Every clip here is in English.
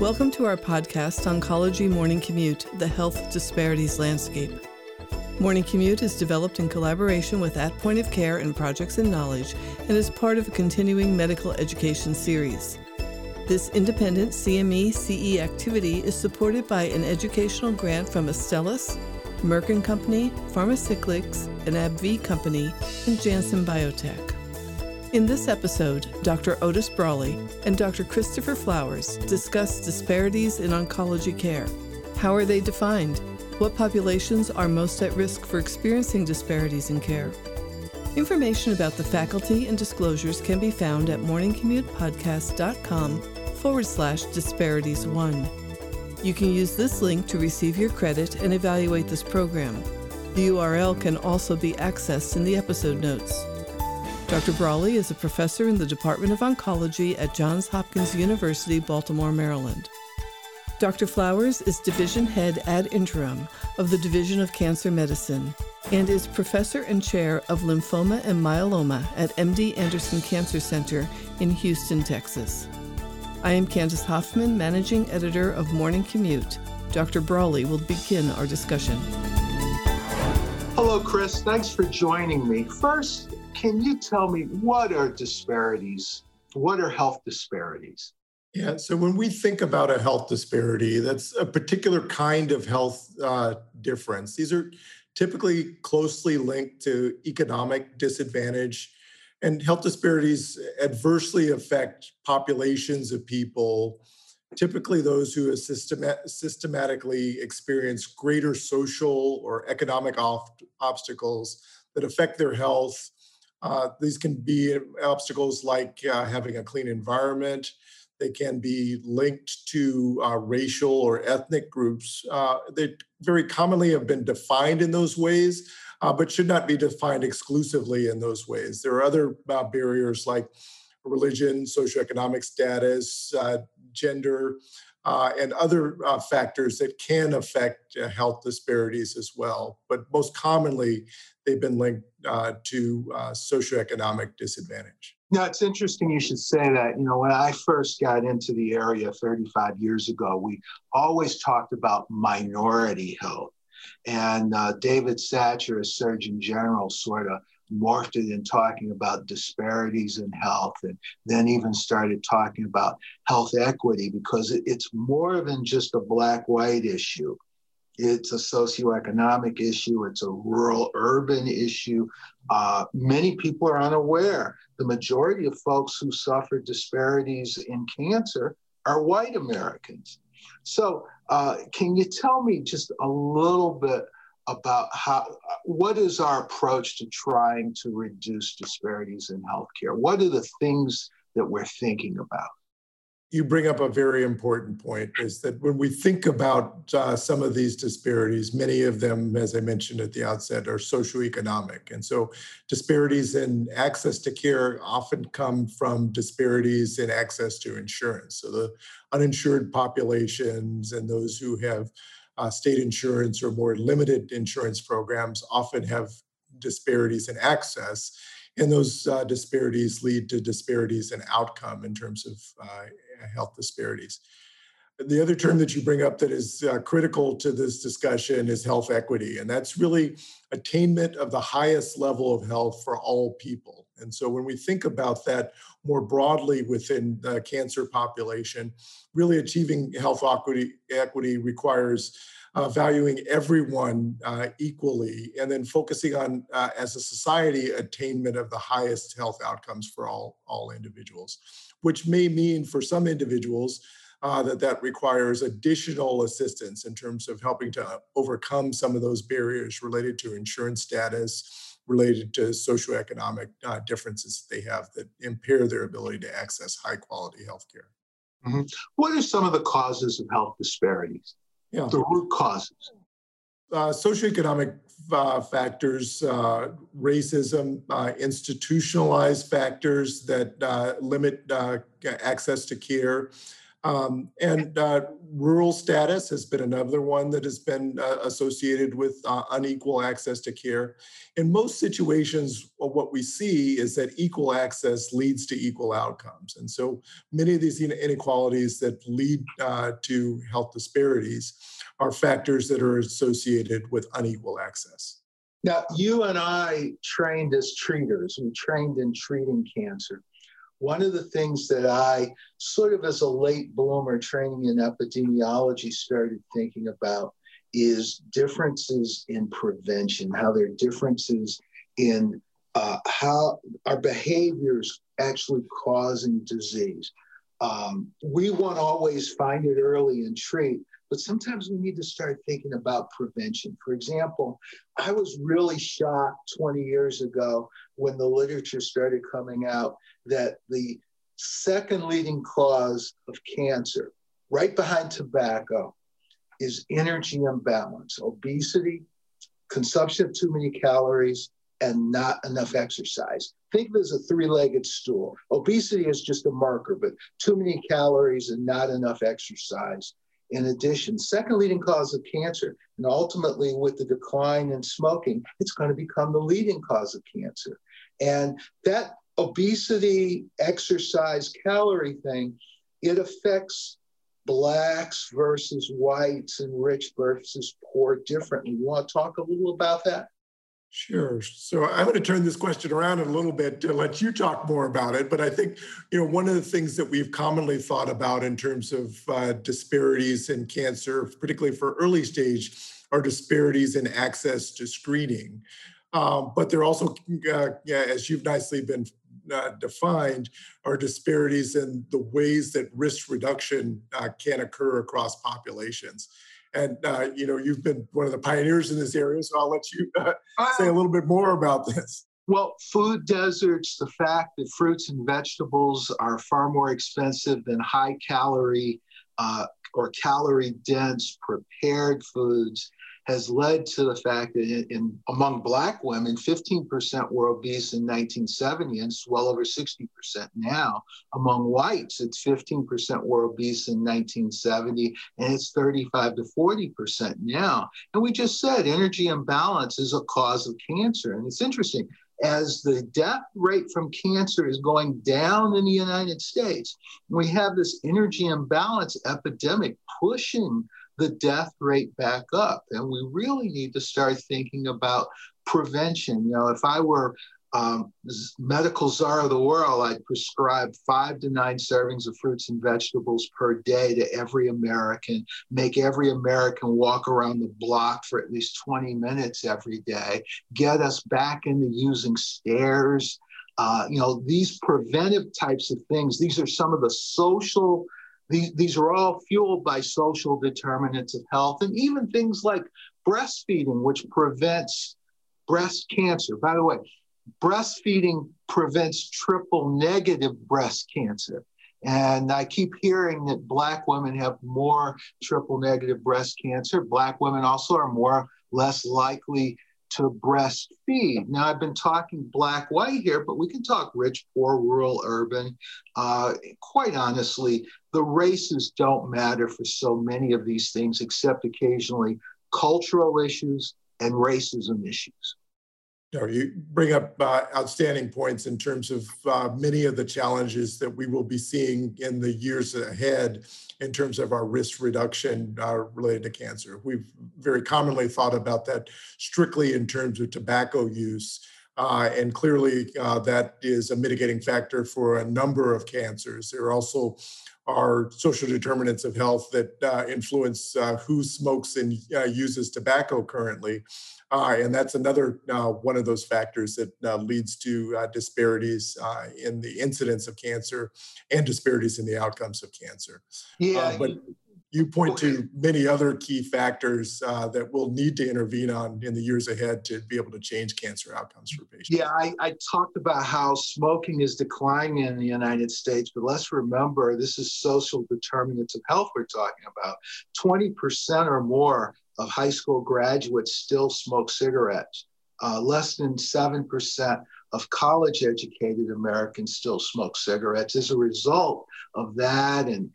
Welcome to our podcast, Oncology Morning Commute The Health Disparities Landscape. Morning Commute is developed in collaboration with At Point of Care and Projects in Knowledge and is part of a continuing medical education series. This independent CME CE activity is supported by an educational grant from Astellas, Merck & Company, Pharmacyclics, an AbbVie company, and Janssen Biotech. In this episode, Dr. Otis Brawley and Dr. Christopher Flowers discuss disparities in oncology care. How are they defined? What populations are most at risk for experiencing disparities in care? Information about the faculty and disclosures can be found at morningcommutepodcast.com forward slash disparities one. You can use this link to receive your credit and evaluate this program. The URL can also be accessed in the episode notes. Dr. Brawley is a professor in the Department of Oncology at Johns Hopkins University, Baltimore, Maryland. Dr. Flowers is Division Head ad interim of the Division of Cancer Medicine and is Professor and Chair of Lymphoma and Myeloma at MD Anderson Cancer Center in Houston, Texas. I am Candice Hoffman, Managing Editor of Morning Commute. Dr. Brawley will begin our discussion. Chris. Thanks for joining me. First, can you tell me what are disparities? What are health disparities? Yeah, so when we think about a health disparity, that's a particular kind of health uh, difference. These are typically closely linked to economic disadvantage, and health disparities adversely affect populations of people, typically those who have systematically experience greater social or economic obstacles that affect their health uh, these can be obstacles like uh, having a clean environment. They can be linked to uh, racial or ethnic groups. Uh, they very commonly have been defined in those ways, uh, but should not be defined exclusively in those ways. There are other uh, barriers like religion, socioeconomic status, gender, uh, and other uh, factors that can affect uh, health disparities as well. But most commonly, they've been linked uh, to uh, socioeconomic disadvantage. Now, it's interesting you should say that. You know, when I first got into the area 35 years ago, we always talked about minority health. And uh, David Satcher, as Surgeon General, sort of morphed it in talking about disparities in health and then even started talking about health equity because it's more than just a black white issue. It's a socioeconomic issue, it's a rural urban issue. Uh, many people are unaware. The majority of folks who suffer disparities in cancer are white Americans. So, uh, can you tell me just a little bit about how what is our approach to trying to reduce disparities in healthcare? What are the things that we're thinking about? You bring up a very important point is that when we think about uh, some of these disparities, many of them, as I mentioned at the outset, are socioeconomic. And so disparities in access to care often come from disparities in access to insurance. So the uninsured populations and those who have uh, state insurance or more limited insurance programs often have disparities in access. And those uh, disparities lead to disparities in outcome in terms of uh, health disparities. The other term that you bring up that is uh, critical to this discussion is health equity. And that's really attainment of the highest level of health for all people. And so when we think about that more broadly within the cancer population, really achieving health equity, equity requires uh, valuing everyone uh, equally and then focusing on, uh, as a society, attainment of the highest health outcomes for all, all individuals, which may mean for some individuals uh, that that requires additional assistance in terms of helping to overcome some of those barriers related to insurance status, related to socioeconomic uh, differences that they have that impair their ability to access high quality health care. Mm-hmm. What are some of the causes of health disparities? Yeah. The root causes? Uh, socioeconomic uh, factors, uh, racism, uh, institutionalized factors that uh, limit uh, access to care, Um, and uh, rural status has been another one that has been uh, associated with uh, unequal access to care. In most situations, what we see is that equal access leads to equal outcomes. And so many of these inequalities that lead uh, to health disparities are factors that are associated with unequal access. Now, you and I trained as treaters. We trained in treating cancer. One of the things that I, sort of as a late bloomer training in epidemiology, started thinking about is differences in prevention, how there are differences in uh, how our behaviors actually causing disease. Um, we want to always find it early and treat, but sometimes we need to start thinking about prevention. For example, I was really shocked 20 years ago when the literature started coming out that the second leading cause of cancer, right behind tobacco, is energy imbalance, obesity, consumption of too many calories, and not enough exercise. Think of it as a three legged stool. Obesity is just a marker, but too many calories and not enough exercise in addition, second leading cause of cancer, and ultimately with the decline in smoking, it's going to become the leading cause of cancer. And that obesity, exercise, calorie thing, it affects blacks versus whites and rich versus poor differently. You want to talk a little about that? Sure. So I'm going to turn this question around a little bit to let you talk more about it. But I think, you know, one of the things that we've commonly thought about in terms of uh, disparities in cancer, particularly for early stage, are disparities in access to screening. Um, but there also, uh, yeah, as you've nicely been uh, defined, are disparities in the ways that risk reduction uh, can occur across populations. And uh, you know, you've been one of the pioneers in this area, so I'll let you uh, say a little bit more about this. Well, food deserts, the fact that fruits and vegetables are far more expensive than high calorie uh, or calorie dense prepared foods has led to the fact that in, in, among black women, 15% were obese in 1970, and it's well over 60% now. Among whites, it's 15% were obese in 1970, and it's 35 to 40% now. And we just said energy imbalance is a cause of cancer. And it's interesting, as the death rate from cancer is going down in the United States, we have this energy imbalance epidemic pushing the death rate back up. And we really need to start thinking about prevention. You know, if I were um, medical czar of the world, I'd prescribe five to nine servings of fruits and vegetables per day to every American, make every American walk around the block for at least 20 minutes every day, get us back into using stairs. Uh, you know, these preventive types of things, these are some of the social these, are all fueled by social determinants of health and even things like breastfeeding, which prevents breast cancer. By the way, breastfeeding prevents triple negative breast cancer. And I keep hearing that Black women have more triple negative breast cancer. Black women also are more less likely to breastfeed. Now, I've been talking black white here, but we can talk rich, poor, rural, urban. Uh, quite honestly, the races don't matter for so many of these things, except occasionally cultural issues and racism issues. Know, you bring up uh, outstanding points in terms of uh, many of the challenges that we will be seeing in the years ahead in terms of our risk reduction uh, related to cancer. We've very commonly thought about that strictly in terms of tobacco use. Uh, and clearly, uh, that is a mitigating factor for a number of cancers. There are also are social determinants of health that uh, influence uh, who smokes and uh, uses tobacco currently. Uh, and that's another uh, one of those factors that uh, leads to uh, disparities uh, in the incidence of cancer and disparities in the outcomes of cancer. Yeah, but you point to many other key factors that we'll need to intervene on in the years ahead to be able to change cancer outcomes for patients. Yeah, I, I talked about how smoking is declining in the United States, but let's remember this is social determinants of health we're talking about. 20% or more of high school graduates still smoke cigarettes. Uh, less than 7% of college educated Americans still smoke cigarettes. As a result of that and uh,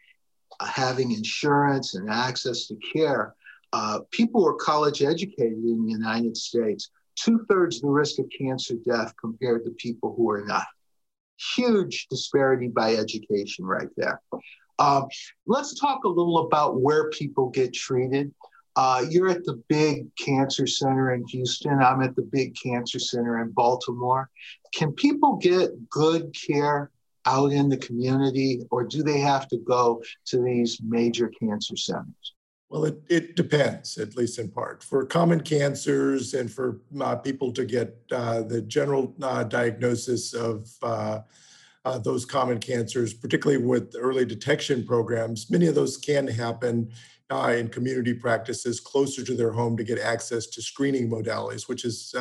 having insurance and access to care, uh, people who are college educated in the United States, two thirds the risk of cancer death compared to people who are not. Huge disparity by education right there. Um, let's talk a little about where people get treated. Uh, you're at the big cancer center in Houston. I'm at the big cancer center in Baltimore. Can people get good care out in the community, or do they have to go to these major cancer centers? Well, it, it depends, at least in part. For common cancers and for uh, people to get uh, the general uh, diagnosis of uh, uh, those common cancers, particularly with early detection programs, many of those can happen uh, in community practices closer to their home to get access to screening modalities, which is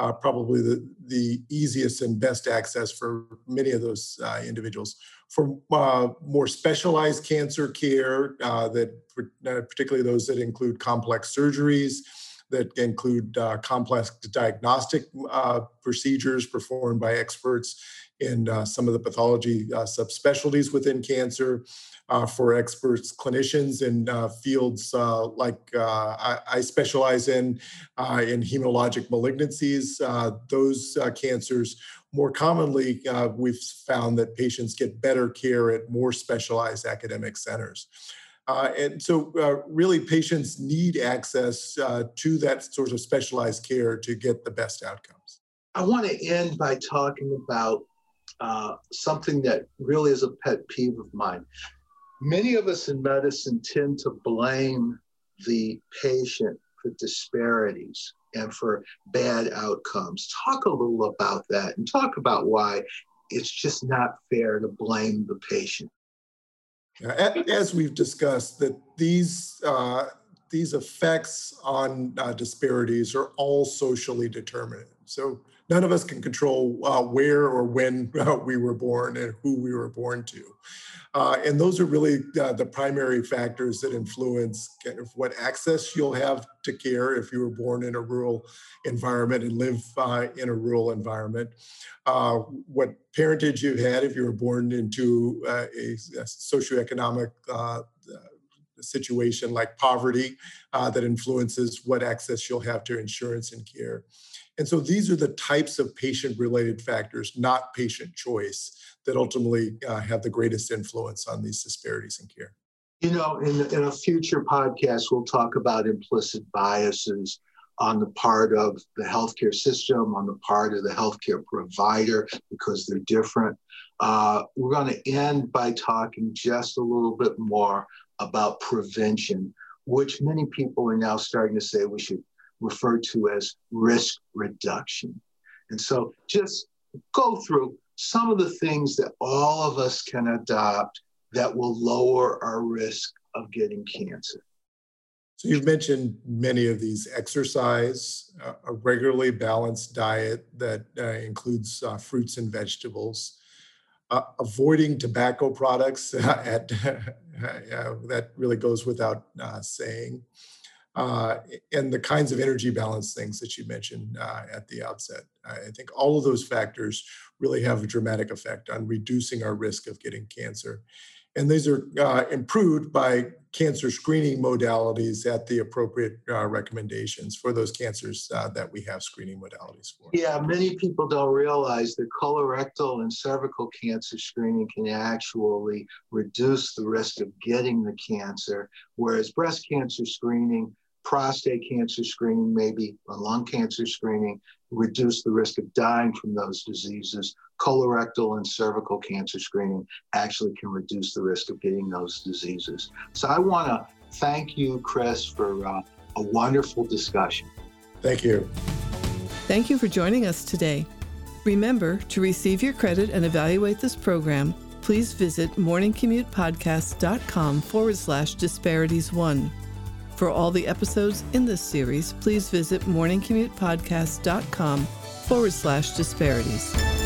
uh, probably the, the easiest and best access for many of those uh, individuals. For uh, more specialized cancer care, uh, that uh, particularly those that include complex surgeries, that include uh, complex diagnostic procedures performed by experts in some of the pathology subspecialties within cancer, uh, for experts, clinicians in uh, fields uh, like uh, I, I, specialize in uh, in hematologic malignancies. Uh, those cancers more commonly we've found that patients get better care at more specialized academic centers. and so, really, patients need access to that sort of specialized care to get the best outcomes. I want to end by talking about uh, something that really is a pet peeve of mine. Many of us in medicine tend to blame the patient for disparities and for bad outcomes. Talk a little about that and talk about why it's just not fair to blame the patient. As we've discussed, that these uh, these effects on uh, disparities are all socially determined. So none of us can control uh, where or when uh, we were born and who we were born to. Uh, and those are really uh, the primary factors that influence kind of what access you'll have to care if you were born in a rural environment and live uh, in a rural environment, what parentage you've had if you were born into a, a socioeconomic situation like poverty that influences what access you'll have to insurance and care. And so these are the types of patient related factors, not patient choice, that ultimately uh, have the greatest influence on these disparities in care. You know, in, in a future podcast, we'll talk about implicit biases on the part of the healthcare system, on the part of the healthcare provider, because they're different. Uh, we're going to end by talking just a little bit more about prevention, which many people are now starting to say we should refer to as risk reduction. And so just go through some of the things that all of us can adopt that will lower our risk of getting cancer. So you've mentioned many of these exercise, uh, a regularly balanced diet that uh, includes uh, fruits and vegetables, uh, avoiding tobacco products at, that really goes without uh, saying uh, and the kinds of energy balance things that you mentioned uh, at the outset. I think all of those factors really have a dramatic effect on reducing our risk of getting cancer. And these are uh, improved by cancer screening modalities at the appropriate uh, recommendations for those cancers uh, that we have screening modalities for. Yeah, many people don't realize that colorectal and cervical cancer screening can actually reduce the risk of getting the cancer, whereas breast cancer screening prostate cancer screening, maybe lung cancer screening, reduce the risk of dying from those diseases. Colorectal and cervical cancer screening actually can reduce the risk of getting those diseases. So I want to thank you, Chris, for uh, a wonderful discussion. Thank you. Thank you for joining us today. Remember, to receive your credit and evaluate this program, please visit morningcommutepodcast.com forward slash disparities one. For all the episodes in this series, please visit morningcommutepodcast.com forward slash disparities.